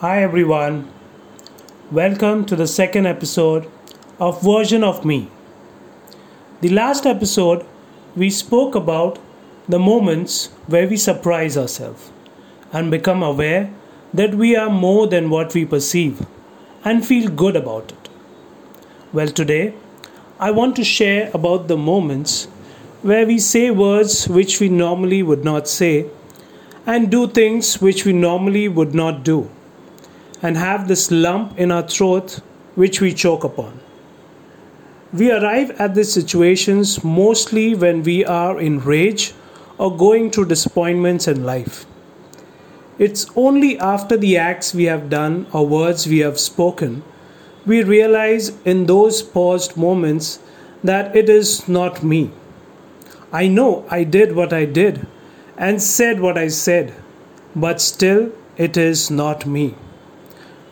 Hi everyone. Welcome to the second episode of Version of Me. The last episode we spoke about the moments where we surprise ourselves and become aware that we are more than what we perceive and feel good about it. Well, today I want to share about the moments where we say words which we normally would not say and do things which we normally would not do and have this lump in our throat which we choke upon. We arrive at these situations mostly when we are in rage or going through disappointments in life. It's only after the acts we have done or words we have spoken we realize in those paused moments that it is not me. I know I did what I did and said what I said, but still it is not me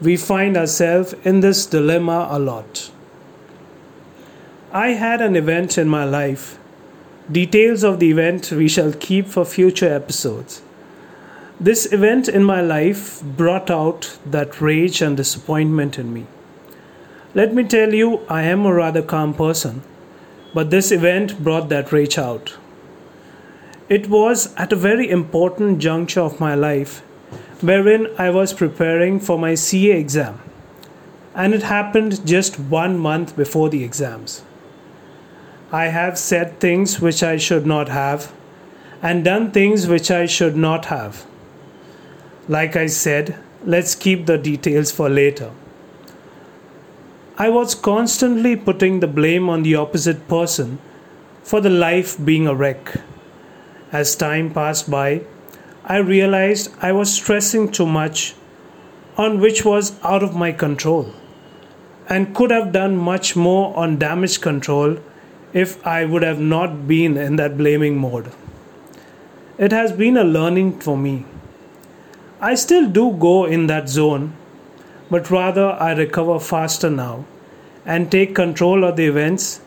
we find ourselves in this dilemma a lot. I had an event in my life. Details of the event we shall keep for future episodes. This event in my life brought out that rage and disappointment in me. Let me tell you, I am a rather calm person, but this event brought that rage out. It was at a very important juncture of my life wherein I was preparing for my CA exam, and it happened just one month before the exams. I have said things which I should not have, and done things which I should not have. Like I said, let's keep the details for later. I was constantly putting the blame on the opposite person for the life being a wreck. As time passed by, I realized I was stressing too much on which was out of my control and could have done much more on damage control if I would have not been in that blaming mode. It has been a learning for me. I still do go in that zone, but rather I recover faster now and take control of the events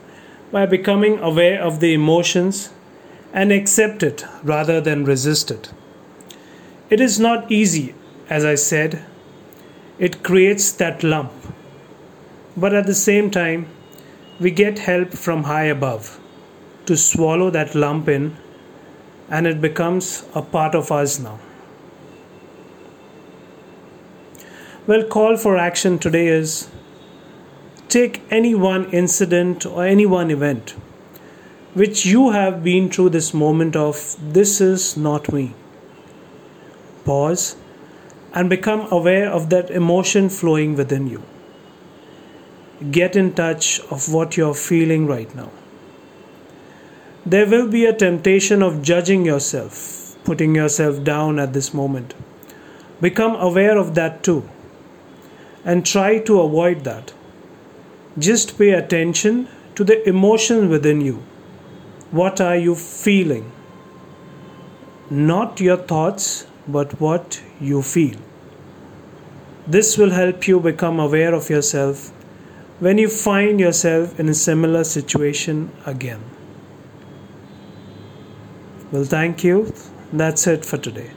by becoming aware of the emotions and accept it rather than resist it. It is not easy, as I said, it creates that lump. But at the same time, we get help from high above to swallow that lump in, and it becomes a part of us now. Well, call for action today is take any one incident or any one event which you have been through this moment of this is not me pause and become aware of that emotion flowing within you. Get in touch of what you're feeling right now. There will be a temptation of judging yourself, putting yourself down at this moment. Become aware of that too and try to avoid that. Just pay attention to the emotion within you. What are you feeling? Not your thoughts, but what you feel. This will help you become aware of yourself when you find yourself in a similar situation again. Well, thank you. That's it for today.